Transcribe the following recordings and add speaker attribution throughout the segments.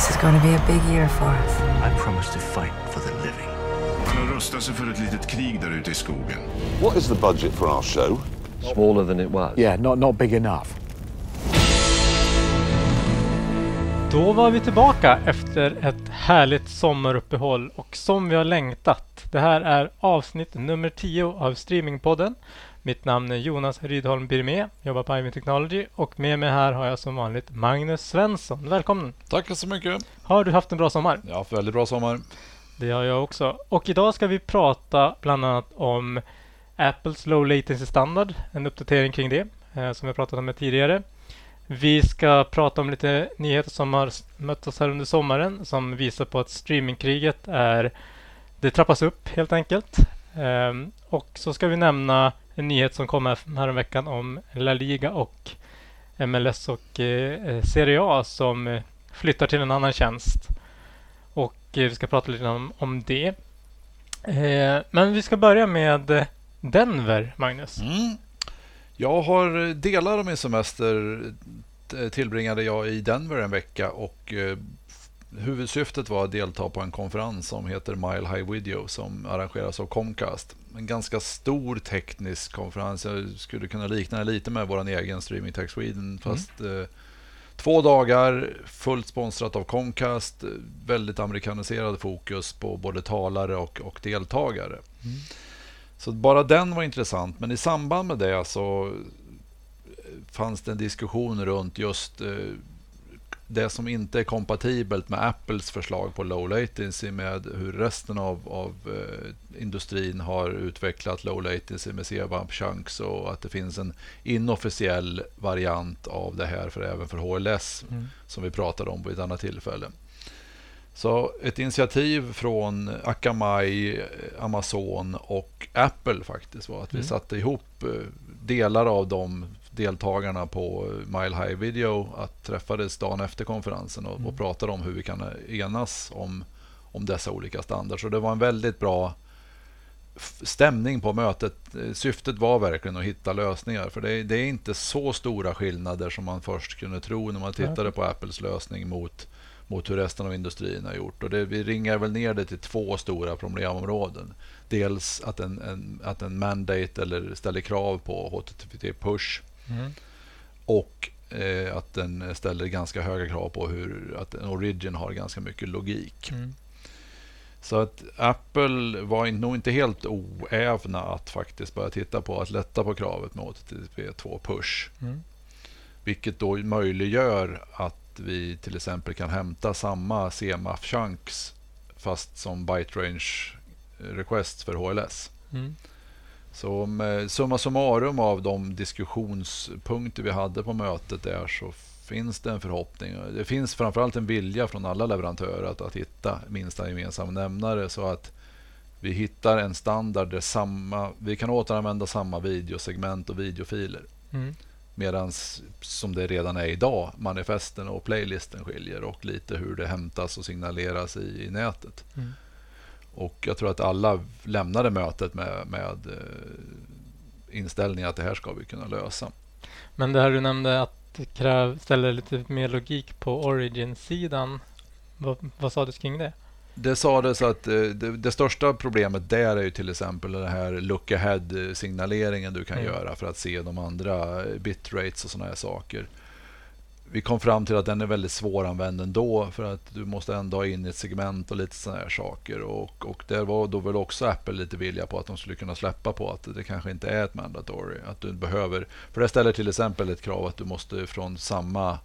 Speaker 1: This is going to be a big year for us.
Speaker 2: I promise to fight for the living.
Speaker 3: Han har rustat sig för ett litet krig där ute i skogen.
Speaker 4: What is the budget for our show?
Speaker 2: Smaller than it was.
Speaker 5: Yeah, not, not big enough.
Speaker 6: Då var vi tillbaka efter ett härligt sommaruppehåll och som vi har längtat. Det här är avsnitt nummer 10 av Streamingpodden. Mitt namn är Jonas Rydholm Birmé, jobbar på Ivy Technology och med mig här har jag som vanligt Magnus Svensson. Välkommen!
Speaker 7: Tack så mycket.
Speaker 6: Har du haft en bra sommar?
Speaker 7: Jag har haft väldigt bra sommar.
Speaker 6: Det har jag också. Och idag ska vi prata bland annat om Apples Low Latency Standard, en uppdatering kring det, eh, som vi pratat om tidigare. Vi ska prata om lite nyheter som har mött oss här under sommaren som visar på att streamingkriget är det trappas upp helt enkelt. Ehm, och så ska vi nämna en nyhet som kom här veckan om La Liga och MLS och eh, eh, Serie A som eh, flyttar till en annan tjänst. Och eh, vi ska prata lite om, om det. Eh, men vi ska börja med eh, Denver, Magnus.
Speaker 7: Mm. Jag har delar av min semester eh, tillbringade jag i Denver en vecka och eh, huvudsyftet var att delta på en konferens som heter Mile High Video som arrangeras av Comcast. En ganska stor teknisk konferens. Jag skulle kunna likna det lite med vår egen Streaming Tech Sweden mm. fast mm. eh, två dagar, fullt sponsrat av Comcast. Väldigt amerikaniserad fokus på både talare och, och deltagare. Mm. Så bara den var intressant. Men i samband med det så fanns det en diskussion runt just eh, det som inte är kompatibelt med Apples förslag på low latency med hur resten av, av eh, industrin har utvecklat low latency med CVAP chunks och att det finns en inofficiell variant av det här för även för HLS mm. som vi pratade om på ett annat tillfälle. Så ett initiativ från Akamai, Amazon och Apple faktiskt var att vi mm. satte ihop eh, delar av de deltagarna på Mile High Video att träffades dagen efter konferensen och, mm. och pratade om hur vi kan enas om, om dessa olika standarder. Så det var en väldigt bra stämning på mötet. Syftet var verkligen att hitta lösningar. För det är, det är inte så stora skillnader som man först kunde tro när man tittade på Apples lösning mot mot hur resten av industrin har gjort. Och det, vi ringar väl ner det till två stora problemområden. Dels att en, en, att en mandate eller ställer krav på HTTP push mm. och eh, att den ställer ganska höga krav på hur att en origin har ganska mycket logik. Mm. Så att Apple var nog inte helt oävna att faktiskt börja titta på att lätta på kravet med HTTP 2 push. Mm. Vilket då möjliggör att vi till exempel kan hämta samma CMAF chunks fast som byte range request för HLS. Mm. Så med summa summarum av de diskussionspunkter vi hade på mötet där så finns det en förhoppning. Det finns framförallt en vilja från alla leverantörer att, att hitta minsta gemensamma nämnare så att vi hittar en standard där samma, vi kan återanvända samma videosegment och videofiler. Mm. Medan som det redan är idag, manifesten och playlisten skiljer och lite hur det hämtas och signaleras i, i nätet. Mm. Och jag tror att alla lämnade mötet med, med eh, inställningen att det här ska vi kunna lösa.
Speaker 6: Men det här du nämnde att det kräv, ställer lite mer logik på origin-sidan. Vad, vad sades kring det?
Speaker 7: Det sades att eh, det, det, största problemet där är ju till exempel den här look ahead-signaleringen du kan mm. göra för att se de andra bitrates och sådana här saker. Vi kom fram till att den är väldigt svåranvänd ändå för att du måste ändå ha in ett segment och lite sådana här saker. Och, och där var då väl också Apple lite vilja på att de skulle kunna släppa på att det kanske inte är ett mandatory. Att du behöver, för det ställer till exempel ett krav att du måste från samma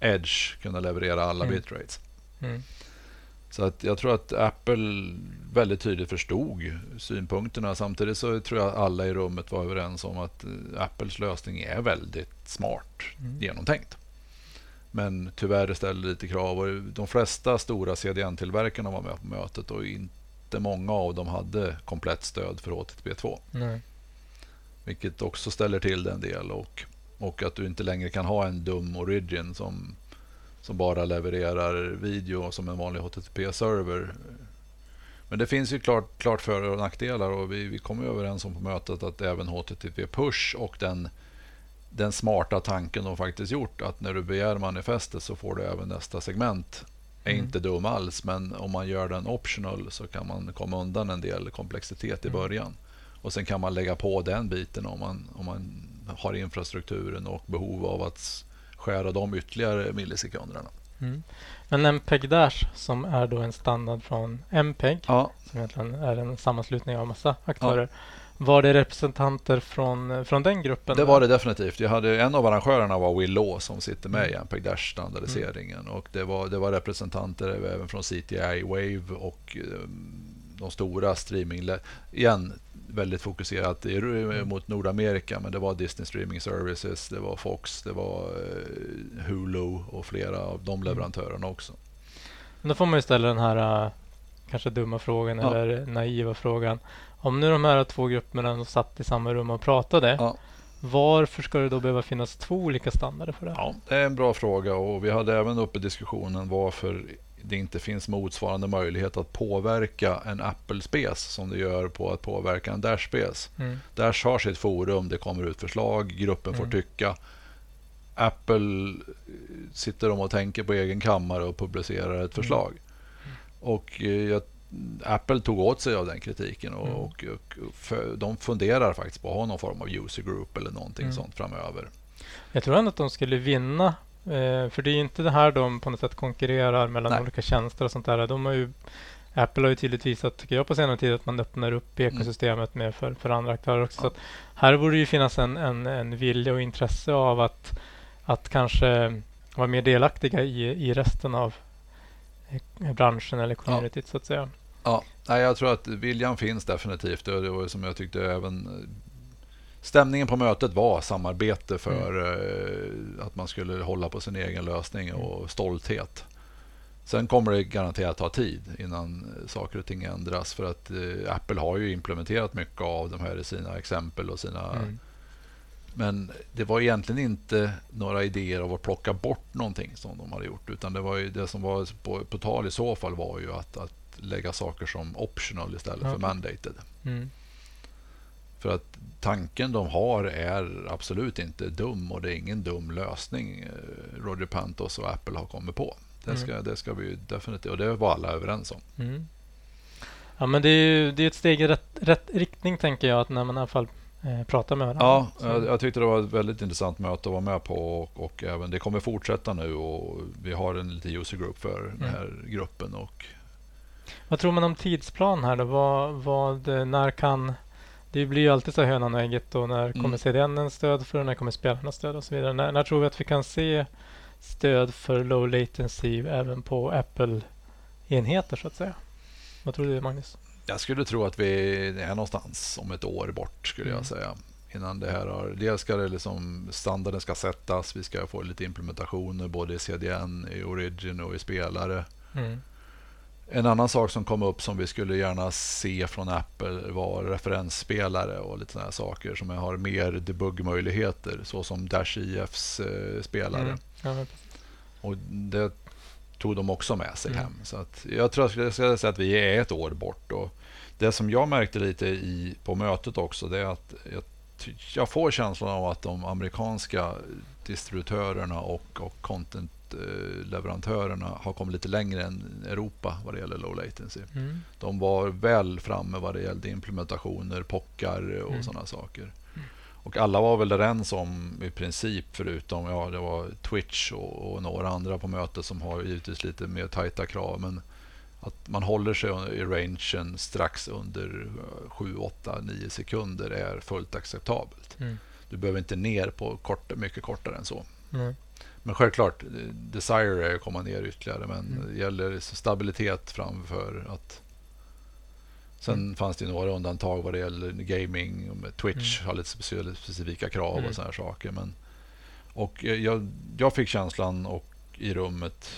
Speaker 7: edge kunna leverera alla mm. bitrates. Mm. Så att jag tror att Apple väldigt tydligt förstod synpunkterna. Samtidigt så tror jag alla i rummet var överens om att eh, Apples lösning är väldigt smart, mm. genomtänkt. Men tyvärr ställer lite krav. Och de flesta stora CDN-tillverkarna var med på mötet och inte många av dem hade komplett stöd för HTTP2. Nej. Vilket också ställer till det en del. Och, och att du inte längre kan ha en dum origin som som bara levererar video som en vanlig HTTP-server. Men det finns ju klart, klart för och nackdelar och vi, vi kom överens om på mötet att även HTTP push och den, den smarta tanken de faktiskt gjort att när du begär manifestet så får du även nästa segment är
Speaker 6: Mm.
Speaker 7: inte dum alls, men om man gör den optional så kan man komma undan en del komplexitet i
Speaker 6: Mm.
Speaker 7: början. Och sen kan man lägga på den biten om man, om man har infrastrukturen och behov av att skära de ytterligare millisekunderna.
Speaker 6: Mm. Men MPEG Dash som är då en standard från MPEG
Speaker 7: Ja,
Speaker 6: som egentligen är en sammanslutning av massa aktörer. Var det representanter från, från den gruppen?
Speaker 7: det var det definitivt. Jag hade, en av arrangörerna var Will Law som sitter med
Speaker 6: Mm.
Speaker 7: i MPEG Dash standardiseringen. Och det var, det var representanter även från CTI Wave och eh, de stora streaming... Igen, väldigt fokuserat i,
Speaker 6: Mm.
Speaker 7: mot Nordamerika, men det var Disney Streaming Services, det var Fox, det var eh, Hulu och flera av de
Speaker 6: Mm.
Speaker 7: leverantörerna också.
Speaker 6: Men Då får man ju ställa den här äh, kanske dumma frågan
Speaker 7: Ja.
Speaker 6: eller naiva frågan. Om nu de här två grupperna satt i samma rum och pratade.
Speaker 7: Ja.
Speaker 6: Varför ska det då behöva finnas två olika standarder för det?
Speaker 7: Ja, det är en bra fråga och vi hade även uppe diskussionen varför det inte finns motsvarande möjlighet att påverka en Apple-spec som det gör på att påverka en Dash-spec.
Speaker 6: Mm.
Speaker 7: Dash har sitt forum, det kommer ut förslag, gruppen får
Speaker 6: Mm.
Speaker 7: tycka. Apple sitter de och tänker på egen kammare och publicerar ett förslag. Och eh, jag, Apple tog åt sig av den kritiken och,
Speaker 6: Mm.
Speaker 7: och, och för, de funderar faktiskt på att ha någon form av user group eller någonting
Speaker 6: Mm.
Speaker 7: sånt framöver.
Speaker 6: Jag tror ändå att de skulle vinna. Eh, för det är inte det här de på något sätt konkurrerar mellan
Speaker 7: Nej.
Speaker 6: olika tjänster och sånt där. De har ju, Apple har ju tydligt visat, tycker jag, på senare tid att man öppnar upp ekosystemet mer för, för andra aktörer också.
Speaker 7: Mm. Ja.
Speaker 6: Så här borde ju finnas en, en, en vilja och intresse av att, att kanske vara mer delaktiga i, i resten av eh, branschen eller communityt så att säga.
Speaker 7: Ja, nej, jag tror att viljan finns definitivt. Det var som jag tyckte även eh, stämningen på mötet var samarbete för eh, att man skulle hålla på sin egen lösning och stolthet. Sen kommer det garanterat ta tid innan eh, saker och ting ändras för att Apple har ju implementerat mycket av de här i sina exempel och sina
Speaker 6: Mm.
Speaker 7: men det var egentligen inte några idéer av att plocka bort någonting som de hade gjort. Utan det var ju det som var på, på tal i så fall var ju att, att lägga saker som optional istället
Speaker 6: Ja.
Speaker 7: för mandated.
Speaker 6: Mm.
Speaker 7: För att tanken de har är absolut inte dum och det är ingen dum lösning eh, Roger Pantos och Apple har kommit på. Det ska, det ska vi definitivt, och det var alla överens om.
Speaker 6: Mm. Ja men det är ju det är ett steg i rätt, rätt riktning tänker jag att när man i alla fall eh, pratar med varandra.
Speaker 7: Ja, jag, jag tyckte det var ett väldigt intressant möte att vara med på och, och även det kommer fortsätta nu och vi har en liten user group för den
Speaker 6: Mm.
Speaker 7: här gruppen och
Speaker 6: Vad tror man om tidsplan här då? Vad, vad, när kan... Det blir ju alltid så här hönan och ägget och när kommer
Speaker 7: Mm.
Speaker 6: CDN stöd för när kommer spelarna stöd och så vidare. När, när tror vi att vi kan se stöd för low latency även på Apple-enheter så att säga? Vad tror du Magnus?
Speaker 7: jag skulle tro att vi är någonstans om ett år bort skulle
Speaker 6: Mm.
Speaker 7: jag säga. Innan det här har, dels ska det liksom, standarden ska sättas, vi ska få lite implementationer både i CDN, i Origin och i spelare.
Speaker 6: Mm.
Speaker 7: En annan sak som kom upp som vi skulle gärna se från Apple var referensspelare och lite sådana saker som har mer debuggmöjligheter såsom Dash IFs eh, spelare.
Speaker 6: Mm. Ja,
Speaker 7: Och det tog de också med sig
Speaker 6: Mm.
Speaker 7: hem. Så att jag tror att jag ska säga att vi är ett år bort. Och det som jag märkte lite i, på mötet också det är att jag, jag får känslan av att de amerikanska distributörerna och, och content-leverantörerna har kommit lite längre än Europa vad det gäller low latency.
Speaker 6: Mm.
Speaker 7: De var väl framme vad det gällde implementationer, pockar och
Speaker 6: Mm.
Speaker 7: sådana saker. Och alla var väl överens om i princip förutom ja, det var Twitch och, och några andra på mötet som har givetvis lite mer tajta krav. Men att man håller sig i rangen strax under 7, 8, 9 sekunder är fullt acceptabelt.
Speaker 6: Mm.
Speaker 7: Du behöver inte ner på kort, mycket kortare än så.
Speaker 6: Mm.
Speaker 7: Men självklart, Desire är att komma ner ytterligare. Men
Speaker 6: Mm.
Speaker 7: det gäller stabilitet framför att... Sen
Speaker 6: Mm.
Speaker 7: fanns det några undantag vad det gäller gaming. Twitch har lite speci- specifika krav
Speaker 6: Mm.
Speaker 7: och sådana här saker. Men, och eh, jag, jag fick känslan och i rummet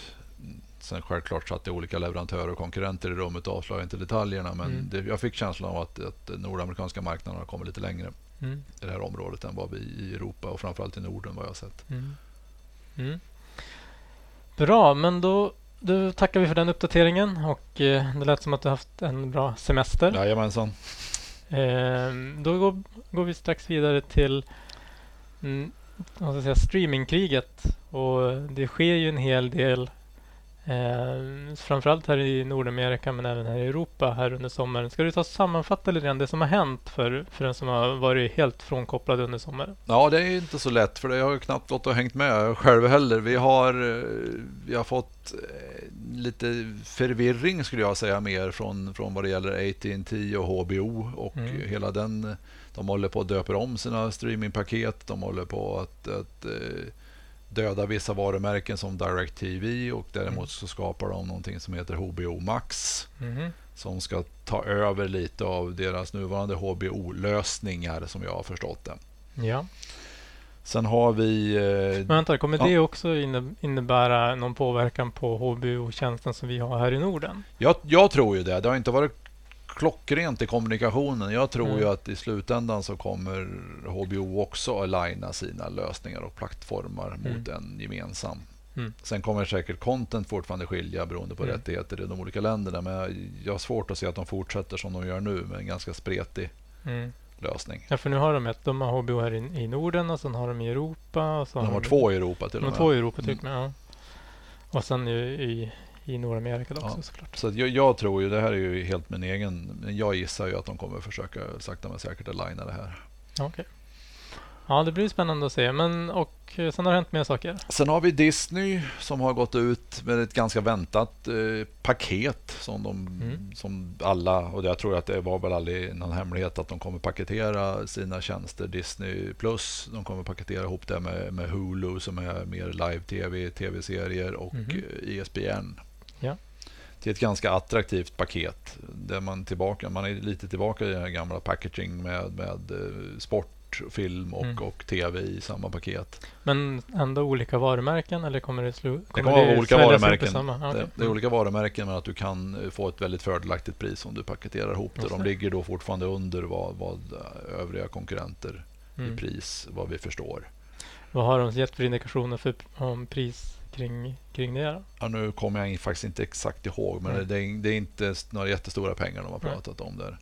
Speaker 7: Sen självklart satt det olika leverantörer och konkurrenter i rummet och avslöjade inte detaljerna. Men
Speaker 6: Mm.
Speaker 7: det, jag fick känslan av att, att nordamerikanska marknaden har kommit lite längre
Speaker 6: Mm.
Speaker 7: i det här området än vad vi i Europa och framförallt i Norden vad jag har sett.
Speaker 6: Mm. Mm. Bra, men då, då tackar vi för den uppdateringen och eh, det lät som att du haft en bra semester.
Speaker 7: Jajamensan.
Speaker 6: Eh, då går, går vi strax vidare till mm, vad ska jag säga, streamingkriget. Och det sker ju en hel del Eh, framförallt här i Nordamerika men även här i Europa här under sommaren. Ska du ta sammanfatta lite grann det som har hänt för, för den som har varit helt frånkopplad under sommaren?
Speaker 7: Ja, det är inte så lätt för det har ju knappt gått och hängt med själv heller. Vi har, eh, vi har fått eh, lite förvirring skulle jag säga mer från, från vad det gäller AT&T och HBO och
Speaker 6: Mm.
Speaker 7: hela den. De håller på att döpa om sina streamingpaket. De håller på att, att döda vissa varumärken som DirecTV och däremot så skapar de någonting som heter HBO Max
Speaker 6: Mhm.
Speaker 7: som ska ta över lite av deras nuvarande HBO-lösningar som jag har förstått det.
Speaker 6: Ja.
Speaker 7: Sen har vi... Eh,
Speaker 6: Men vänta, kommer
Speaker 7: Ja.
Speaker 6: det också inne- innebära någon påverkan på HBO-tjänsten som vi har här i Norden?
Speaker 7: jag, jag tror ju det. Det har inte varit klockrent i kommunikationen. Jag tror
Speaker 6: Mm.
Speaker 7: ju att i slutändan så kommer HBO också aligna sina lösningar och plattformar mot en gemensam.
Speaker 6: Mm.
Speaker 7: Sen kommer säkert content fortfarande skilja beroende på
Speaker 6: Mm.
Speaker 7: rättigheter i de olika länderna. Men jag, har svårt att se att de fortsätter som de gör nu med en ganska spretig
Speaker 6: Mm.
Speaker 7: lösning.
Speaker 6: Ja, för nu har de ett. De har HBO här i, i Norden och sen har de i Europa. Och så
Speaker 7: De har
Speaker 6: de-
Speaker 7: två i Europa till
Speaker 6: De
Speaker 7: och
Speaker 6: har
Speaker 7: med.
Speaker 6: två i Europa
Speaker 7: Mm.
Speaker 6: till och med. Ja. Och sen i, i, i Nordamerika också
Speaker 7: Ja.
Speaker 6: såklart.
Speaker 7: Så jag, jag tror ju, det här är ju helt min egen, men jag gissar ju att de kommer försöka sakta men säkert aligna det här.
Speaker 6: Okej. Ja, det blir spännande att se. Men och eh, sen har det hänt mer saker.
Speaker 7: Sen har vi Disney som har gått ut med ett ganska väntat eh, paket som, de,
Speaker 6: Mm.
Speaker 7: som alla, och jag tror att det var väl aldrig någon hemlighet att de kommer paketera sina tjänster Disney Plus. De kommer paketera ihop det med, med Hulu som är mer live-tv, tv-serier och
Speaker 6: Mhm.
Speaker 7: eh, ISBN.
Speaker 6: Ja.
Speaker 7: Det är ett ganska attraktivt paket där man, tillbaka, man är lite tillbaka i den här gamla packaging med, med eh, sport, film och,
Speaker 6: Mm.
Speaker 7: och tv i samma paket.
Speaker 6: Men ändå olika varumärken eller kommer det slu-
Speaker 7: Det kommer vara olika varumärken.
Speaker 6: Ja, okej.
Speaker 7: Det, det är olika varumärken men att du kan eh, få ett väldigt fördelaktigt pris om du paketerar ihop det. De
Speaker 6: det.
Speaker 7: ligger då fortfarande under vad, vad eh, övriga konkurrenter
Speaker 6: Mm.
Speaker 7: i pris, vad vi förstår.
Speaker 6: Vad har de gett för indikationer för om pris kring, kring det?
Speaker 7: Ja, nu kommer jag faktiskt inte exakt ihåg men
Speaker 6: Nej.
Speaker 7: det, är, det är inte några jättestora pengar de har pratat om där.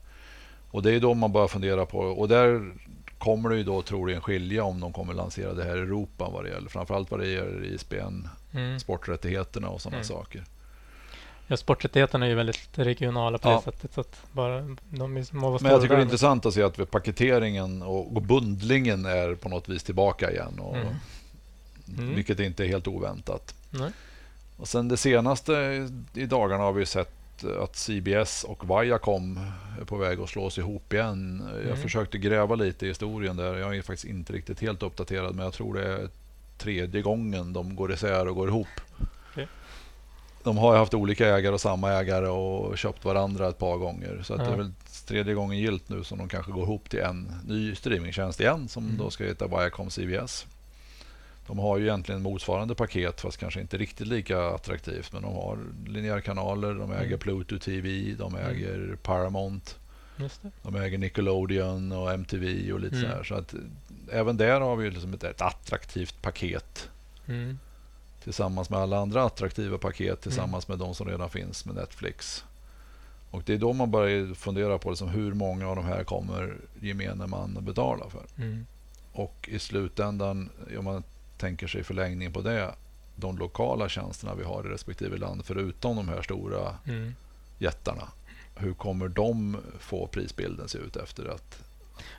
Speaker 7: Och det är då man börjar fundera på och där kommer det ju då troligen skilja om de kommer lansera det här i Europa vad det gäller. Framförallt vad det gäller ISBN,
Speaker 6: Mm.
Speaker 7: sporträttigheterna och sådana
Speaker 6: Mm.
Speaker 7: saker.
Speaker 6: Ja, sporträttigheterna är ju väldigt regionala på
Speaker 7: Ja.
Speaker 6: det sättet. Så att bara de är små
Speaker 7: Men jag tycker det är intressant att se att paketeringen och och bundlingen är på något vis tillbaka igen. Och,
Speaker 6: Mm. Mm.
Speaker 7: Vilket inte är helt oväntat.
Speaker 6: Nej.
Speaker 7: Och sen det senaste i dagarna har vi sett att CBS och Viacom är på väg att slås ihop igen. Jag
Speaker 6: Mm.
Speaker 7: försökte gräva lite i historien där. Jag är faktiskt inte riktigt helt uppdaterad men jag tror det är tredje gången de går isär och går ihop.
Speaker 6: Okej.
Speaker 7: De har haft olika ägare och samma ägare och köpt varandra ett par gånger. Så att det är väl tredje gången gilt nu som de kanske går ihop till en ny streamingtjänst igen som
Speaker 6: Mm.
Speaker 7: då ska heta Viacom CBS. De har ju egentligen motsvarande paket fast kanske inte riktigt lika attraktivt. Men de har linjärkanaler, de äger
Speaker 6: Mm.
Speaker 7: Pluto TV, de äger Paramount,
Speaker 6: Just det.
Speaker 7: de äger Nickelodeon och MTV och lite
Speaker 6: Mm.
Speaker 7: så här. Så att även där har vi liksom ett, ett attraktivt paket
Speaker 6: Mm.
Speaker 7: tillsammans med alla andra attraktiva paket tillsammans med de som redan finns med Netflix. Och det är då man börjar fundera på liksom hur många av de här kommer gemene man betala för.
Speaker 6: Mm.
Speaker 7: Och i slutändan, om man tänker sig förlängning på det, de lokala tjänsterna vi har i respektive land förutom de här stora
Speaker 6: Mm.
Speaker 7: jättarna. Hur kommer de få prisbilden se ut efter att...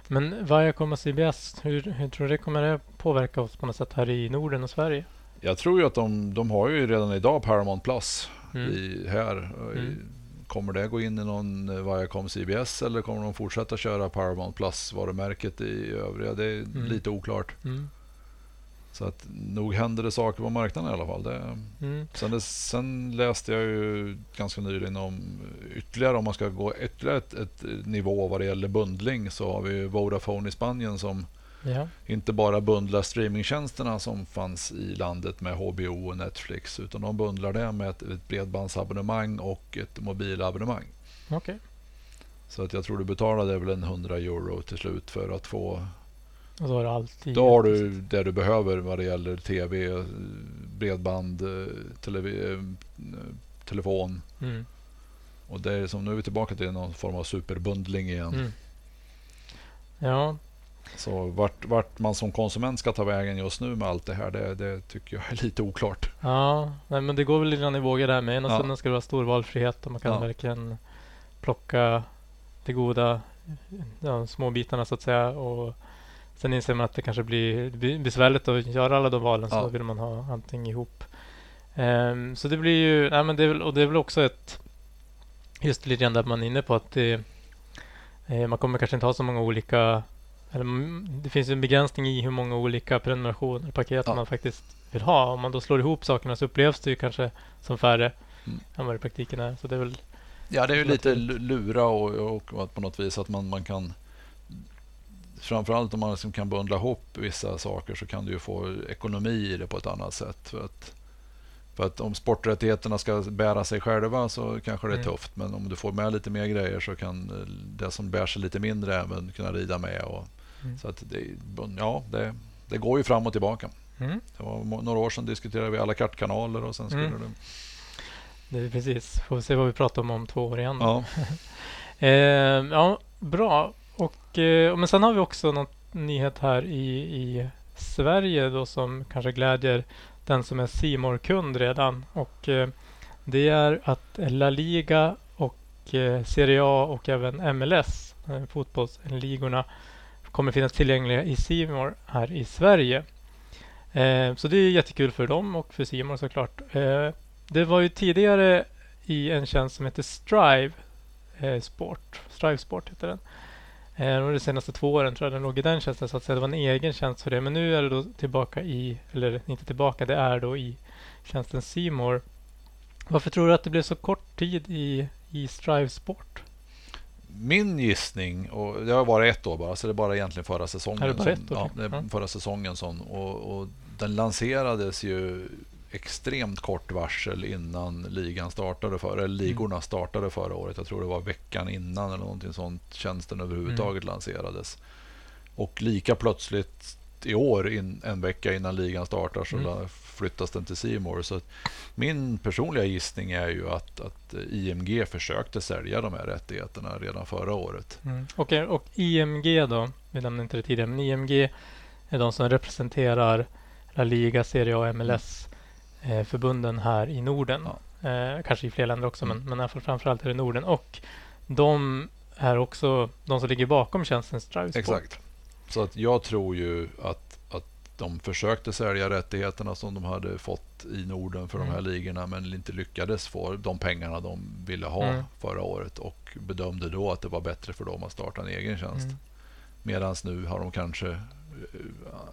Speaker 6: Men Viacom och CBS, hur, hur tror du det kommer det påverka oss på något sätt här i Norden och Sverige?
Speaker 7: Jag tror ju att de, de har ju redan idag Paramount Plus
Speaker 6: Mm.
Speaker 7: i, här. I-
Speaker 6: Mm.
Speaker 7: Kommer det gå in i någon Viacom CBS eller kommer de fortsätta köra Paramount Plus-varumärket i övriga? Det är
Speaker 6: Mm.
Speaker 7: lite oklart.
Speaker 6: Mm.
Speaker 7: Så att nog händer det saker på marknaden i alla fall. Det,
Speaker 6: Mm.
Speaker 7: Sen, det, sen läste jag ju ganska nyligen om ytterligare, om man ska gå ytterligare ett, ett nivå vad det gäller bundling så har vi Vodafone i Spanien som
Speaker 6: Ja.
Speaker 7: inte bara bundlar streamingtjänsterna som fanns i landet med HBO och Netflix utan de bundlar det med ett, ett bredbandsabonnemang och ett mobilabonnemang.
Speaker 6: Okej.
Speaker 7: Så att jag tror du betalade väl en 100 euro till slut för att få
Speaker 6: Och så har du allt i
Speaker 7: Då har du det du behöver vad det gäller tv, bredband, eh, televi- eh, telefon.
Speaker 6: Mm.
Speaker 7: Och det är som nu är vi tillbaka till någon form av superbundling igen.
Speaker 6: Mm. Ja.
Speaker 7: Så vart, vart man som konsument ska ta vägen just nu med allt det här, det, det tycker jag är lite oklart.
Speaker 6: Ja, nej, men det går väl grann i vågor där med. Ena
Speaker 7: Ja.
Speaker 6: stunden ska det vara stor valfrihet och man kan
Speaker 7: Ja.
Speaker 6: verkligen plocka det goda, ja, små bitarna så att säga. Och sen inser man att det kanske blir besvärligt att göra alla de valen så
Speaker 7: Ja.
Speaker 6: då vill man ha allting ihop. Ehm, så det blir ju, nej, men det är väl, och det är väl också ett, just lite grann där man är inne på att det, eh, man kommer kanske inte ha så många olika eller, mm, det finns en begränsning i hur många olika prenumerationer, paket
Speaker 7: Ja.
Speaker 6: man faktiskt vill ha. Om man då slår ihop sakerna så upplevs det ju kanske som färre
Speaker 7: Mm.
Speaker 6: än vad det i praktiken är. Så det är väl
Speaker 7: Ja, det är ju lite lu- lura och, och att på något vis att man, man kan Framförallt om man liksom kan bundla ihop vissa saker så kan du ju få ekonomi i det på ett annat sätt. För att, för att om sporträttigheterna ska bära sig själva så kanske det är
Speaker 6: Mm.
Speaker 7: tufft. Men om du får med lite mer grejer så kan eh, det som bär sig lite mindre även kunna rida med. Och,
Speaker 6: Mm.
Speaker 7: Så att det, ja, det, det går ju fram och tillbaka.
Speaker 6: mm.
Speaker 7: Det var några år sedan diskuterade vi alla kartkanaler och sen skulle
Speaker 6: Mm.
Speaker 7: det...
Speaker 6: det är precis. Får vi se vad vi pratar om om två år igen.
Speaker 7: Ja,
Speaker 6: Eh, ja, bra. Och, eh, men sen har vi också någon nyhet här i, i Sverige då som kanske glädjer den som är simor kund redan. Och eh, det är att La Liga och eh, Serie A och även MLS, fotbollsligorna, kommer finnas tillgängliga i Simor här i Sverige. Så det är jättekul för dem och för Simor såklart. Det var ju tidigare i en tjänst som heter Strive Sport. Strive Sport heter den. Eh, de senaste två åren tror jag den låg i den tjänsten så att säga. Det var en egen tjänst för det. Men nu är det då tillbaka i, eller inte tillbaka, det är då i tjänsten Simor. Varför tror du att det blev så kort tid i, i Strive Sport?
Speaker 7: Min gissning, och det har varit ett år bara, så det är bara egentligen förra säsongen.
Speaker 6: Är det bara
Speaker 7: som,
Speaker 6: ett år?
Speaker 7: ja, det är
Speaker 6: Ja.
Speaker 7: förra säsongen som, och, och den lanserades ju extremt kort varsel innan ligan startade för, eller ligorna startade förra året. Jag tror det var veckan innan eller någonting sånt tjänsten överhuvudtaget lanserades. Och lika plötsligt i år, in, en vecka innan ligan startar, så
Speaker 6: Mm.
Speaker 7: flyttas den till Simor. Så min personliga gissning är ju att, att IMG försökte sälja de här rättigheterna redan förra året.
Speaker 6: Mm. Och, och IMG då, vi nämnde inte det tidigare, men IMG är de som representerar La Liga, Serie A och MLS förbunden här i Norden. Eh, kanske i fler länder också,
Speaker 7: Mm.
Speaker 6: men, men fall framförallt är det Norden. Och de är också de som ligger bakom tjänsten Strive Sport.
Speaker 7: Exakt. Så att jag tror ju att, att de försökte sälja rättigheterna som de hade fått i Norden för de här
Speaker 6: Mm.
Speaker 7: ligorna men inte lyckades få de pengarna de ville ha
Speaker 6: Mm.
Speaker 7: förra året och bedömde då att det var bättre för dem att starta en egen tjänst.
Speaker 6: Mm.
Speaker 7: Medan nu har de kanske eh,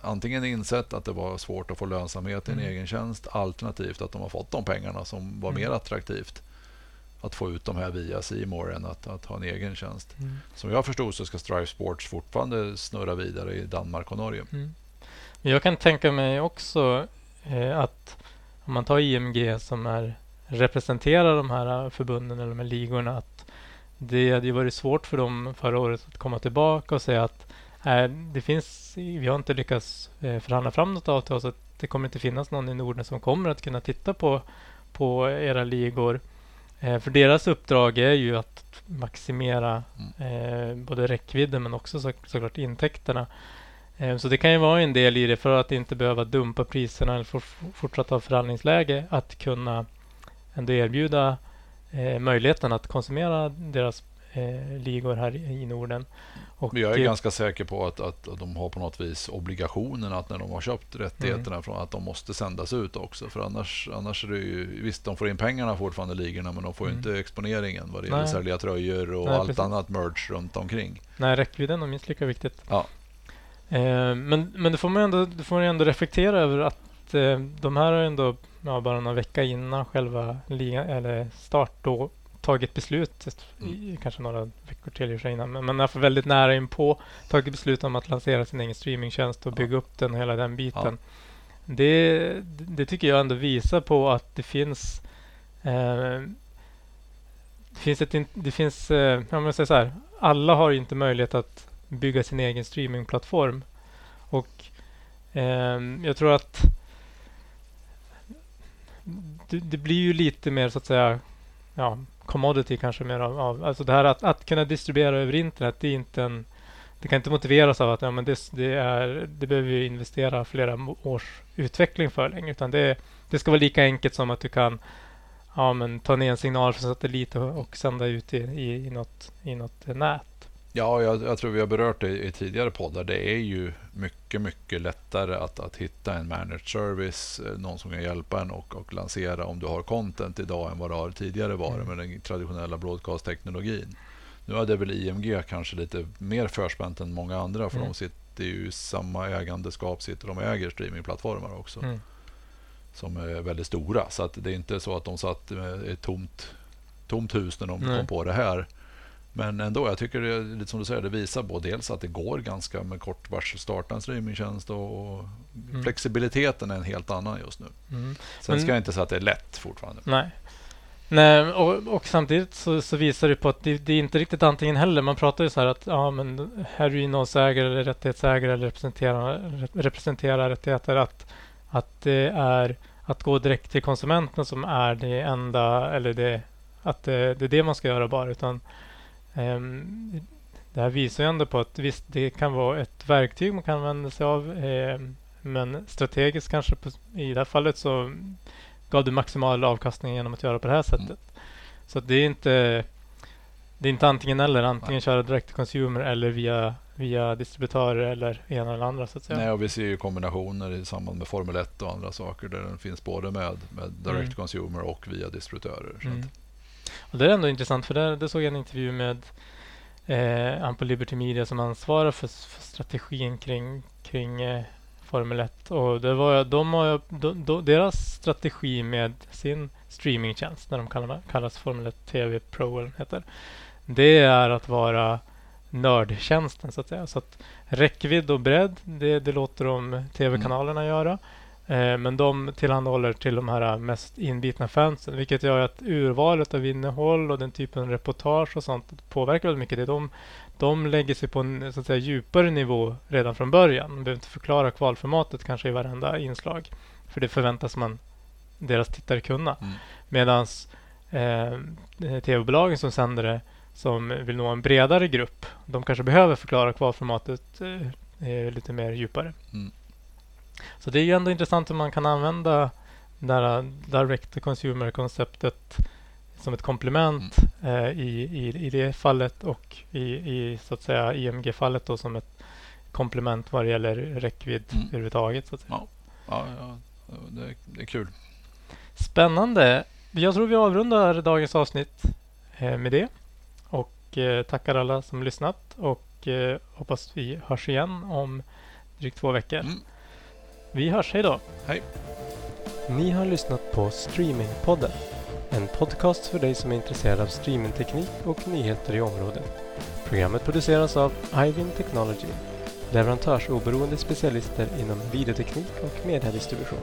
Speaker 7: antingen insett att det var svårt att få lönsamhet i en
Speaker 6: Mm.
Speaker 7: egen tjänst alternativt att de har fått de pengarna som var
Speaker 6: Mm.
Speaker 7: mer attraktivt att få ut de här via Simor än att, att ha en egen tjänst.
Speaker 6: Mm.
Speaker 7: Som jag förstod så ska Strive Sports fortfarande snurra vidare i Danmark och Norge.
Speaker 6: Mm. Jag kan tänka mig också eh, att om man tar IMG som är representerar de här förbunden eller de här ligorna att det hade ju varit svårt för dem förra året att komma tillbaka och säga att det finns, vi har inte lyckats eh, förhandla fram något avtal så att det kommer inte finnas någon i Norden som kommer att kunna titta på, på era ligor. Eh, för deras uppdrag är ju att maximera eh, både räckvidden men också så, såklart intäkterna. Eh, Så det kan ju vara en del i det för att inte behöva dumpa priserna eller for, fortsatt ha förhandlingsläge att kunna ändå erbjuda eh, möjligheten att konsumera deras eh, ligor här i, Norden. Och,
Speaker 7: Men jag är ganska säker på att, att de har på något vis obligationen att när de har köpt rättigheterna
Speaker 6: Mm.
Speaker 7: från att de måste sändas ut också. För annars, annars är det ju, visst de får in pengarna fortfarande ligorna men de får ju
Speaker 6: Mm.
Speaker 7: inte exponeringen vad det gäller sälja tröjor och
Speaker 6: Nej,
Speaker 7: allt
Speaker 6: precis.
Speaker 7: annat merch runt omkring.
Speaker 6: Nej, räckvidden är minst lika viktigt.
Speaker 7: Ja.
Speaker 6: Eh, men, men det får man ändå, det får man ändå reflektera över att eh, de här har ändå ja, bara någon vecka innan själva liga, eller start då tagit beslut, i, kanske några veckor till i och för innan, men, i alla fall väldigt nära inpå tagit beslut om att lansera sin egen streamingtjänst och bygga upp den och hela den biten. Det, det tycker jag ändå visar på att det finns eh, det finns ett, det finns, eh, jag säger så här, alla har inte möjlighet att bygga sin egen streamingplattform. Och eh, jag tror att det, det blir ju lite mer så att säga ja, commodity kanske mer av, av alltså det här att, att kunna distribuera över internet det är inte en det kan inte motiveras av att ja, men det, det, är, det behöver vi investera flera års utveckling för länge Utan det, det ska vara lika enkelt som att du kan ja, men ta ner en signal från satellit och, och sända ut i, i, i, något, i något nät.
Speaker 7: Ja, jag, jag, tror vi har berört det i tidigare poddar. Det är ju mycket, mycket lättare att, att hitta en managed service, eh, någon som kan hjälpa en och, och lansera om du har content idag än vad det har tidigare varit mm. med den traditionella broadcast-teknologin. Nu är det väl IMG kanske lite mer förspänt än många andra för mm. de sitter ju i samma ägandeskap, sitter de äger streamingplattformar också. Mm. Som är väldigt stora. Så att det är inte så att de satt med ett tomt, tomt hus när de Nej. kom på det här. Men ändå, jag tycker det, lite som du säger, det visar på dels att det går ganska med kort varsel starta en streamingtjänst och, mm. flexibiliteten är en helt annan just nu. Mm. Sen Men, ska jag inte säga att det är lätt fortfarande.
Speaker 6: Nej, Nej, och, och, samtidigt så, så, visar det på att det, det, är inte riktigt antingen heller. Man pratar ju så här att ja, men här är innehållsägare eller rättighetsägare eller representerar, representerar rättigheter. Att, att det är att gå direkt till konsumenten som är det enda, eller det, att det, det är det man ska göra bara. Utan det här visar ju ändå på att visst, det kan vara ett verktyg man kan använda sig av. Um, men strategiskt kanske på, i det här fallet så gav du maximal avkastning genom att göra på det här sättet. Mm. Så det är inte det är inte antingen eller. Antingen Nej. köra direkt till consumer eller via, via distributörer eller ena eller andra. Så att säga.
Speaker 7: Nej, och vi ser ju kombinationer i samband med Formel 1 och andra saker där den finns både med, med direct mm. consumer och via distributörer. Mm.
Speaker 6: Och det är ändå intressant för där, där såg jag en intervju med eh, på Liberty Media som ansvarar för, för strategin kring, kring eh, Formel 1. Och det var, de har, de, de, deras strategi med sin streamingtjänst, när de kallar, kallas Formel 1 TV Pro, eller heter, det är att vara nördtjänsten så att säga. Så att räckvidd och bredd, det, det låter de tv-kanalerna mm. göra. Eh, men de tillhandahåller till de här mest inbitna fansen, vilket gör att urvalet av innehåll och den typen av reportage och sånt påverkar väldigt mycket. Det de, de lägger sig på en så att säga, djupare nivå redan från början. De behöver inte förklara kvalformatet kanske i varenda inslag, för det förväntas man deras tittare kunna. Mm. Medan eh, tv-bolagen som sänder det, som vill nå en bredare grupp, de kanske behöver förklara kvalformatet eh, lite mer djupare. Mm. Så det är ju ändå intressant hur man kan använda det här direct consumer-konceptet som ett komplement mm. eh, i, i, i det fallet och i, i så att säga IMG-fallet då som ett komplement vad det gäller räckvidd mm. överhuvudtaget. Så att säga.
Speaker 7: Ja, ja, ja det, det, är kul.
Speaker 6: Spännande. Jag tror vi avrundar dagens avsnitt eh, med det och eh, tackar alla som lyssnat och eh, hoppas vi hörs igen om drygt två veckor. Mm. Vi hörs, hej då!
Speaker 7: Hej!
Speaker 6: Ni har lyssnat på Streamingpodden. En podcast för dig som är intresserad av streamingteknik och nyheter i området. Programmet produceras av Ivin Technology, leverantörsoberoende specialister inom videoteknik och mediedistribution.